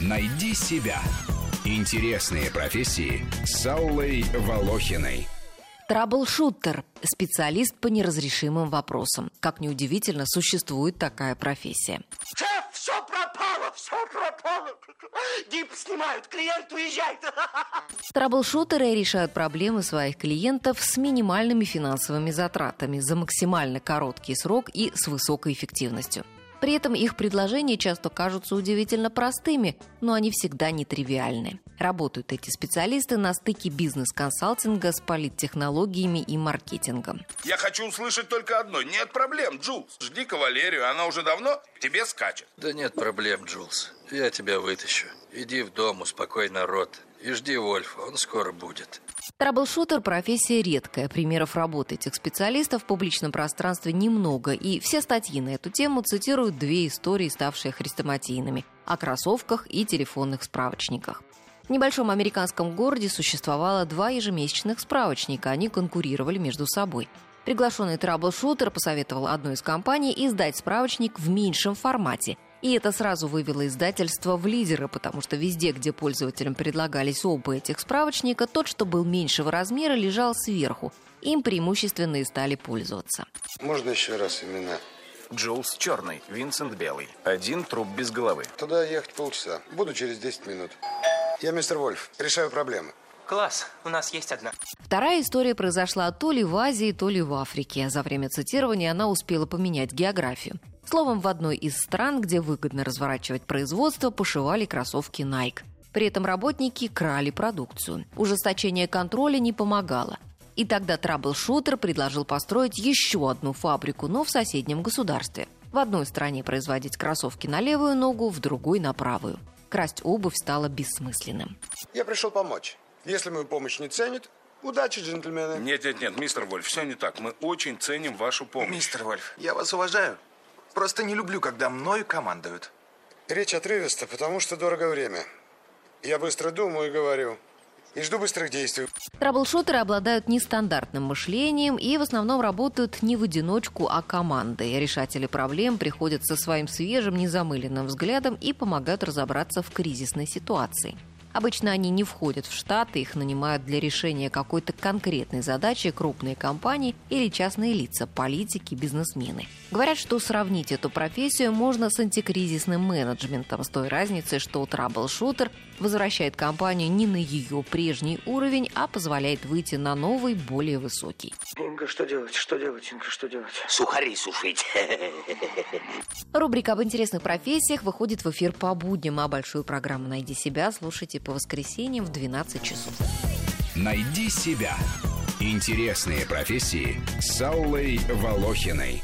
Найди себя. Интересные профессии с Аллой Волохиной. Траблшутер – специалист по неразрешимым вопросам. Как неудивительно, существует такая профессия. Шеф, все пропало, все пропало. Дип снимают, клиент уезжает. Траблшутеры решают проблемы своих клиентов с минимальными финансовыми затратами за максимально короткий срок и с высокой эффективностью. При этом их предложения часто кажутся удивительно простыми, но они всегда нетривиальны. Работают эти специалисты на стыке бизнес-консалтинга с политтехнологиями и маркетингом. Я хочу услышать только одно. Нет проблем, Джулс. Жди кавалерию, она уже давно тебе скачет. Да нет проблем, Джулс. Я тебя вытащу. Иди в дом, успокой народ. И жди Вольфа, он скоро будет. Траблшутер – профессия редкая. Примеров работы этих специалистов в публичном пространстве немного, и все статьи на эту тему цитируют две истории, ставшие хрестоматийными – о кроссовках и телефонных справочниках. В небольшом американском городе существовало два ежемесячных справочника, они конкурировали между собой. Приглашенный траблшутер посоветовал одной из компаний издать справочник в меньшем формате – и это сразу вывело издательство в лидеры, потому что везде, где пользователям предлагались оба этих справочника, тот, что был меньшего размера, лежал сверху. Им преимущественно и стали пользоваться. Можно еще раз имена? Джулс черный, Винсент белый. Один труп без головы. Туда ехать полчаса. Буду через 10 минут. Я мистер Вольф. Решаю проблемы. Класс, у нас есть одна. Вторая история произошла то ли в Азии, то ли в Африке. За время цитирования она успела поменять географию. Словом, в одной из стран, где выгодно разворачивать производство, пошивали кроссовки Nike. При этом работники крали продукцию. Ужесточение контроля не помогало. И тогда траблшутер предложил построить еще одну фабрику, но в соседнем государстве. В одной стране производить кроссовки на левую ногу, в другой на правую. Красть обувь стало бессмысленным. Я пришел помочь. Если мою помощь не ценят, удачи, джентльмены. Нет, нет, нет, мистер Вольф, все не так. Мы очень ценим вашу помощь. Мистер Вольф, я вас уважаю. Просто не люблю, когда мною командуют. Речь отрывиста, потому что дорого время. Я быстро думаю и говорю. И жду быстрых действий. Траблшутеры обладают нестандартным мышлением и в основном работают не в одиночку, а командой. Решатели проблем приходят со своим свежим, незамыленным взглядом и помогают разобраться в кризисной ситуации. Обычно они не входят в штат, их нанимают для решения какой-то конкретной задачи крупные компании или частные лица, политики, бизнесмены. Говорят, что сравнить эту профессию можно с антикризисным менеджментом, с той разницей, что траблшутер возвращает компанию не на ее прежний уровень, а позволяет выйти на новый, более высокий. Инга, что делать? Что делать, Инга, что делать? Сухари сушить. Рубрика об интересных профессиях выходит в эфир по будням, а большую программу «Найди себя» слушайте по воскресеньям в 12 часов. Найди себя. Интересные профессии с Аллой Волохиной.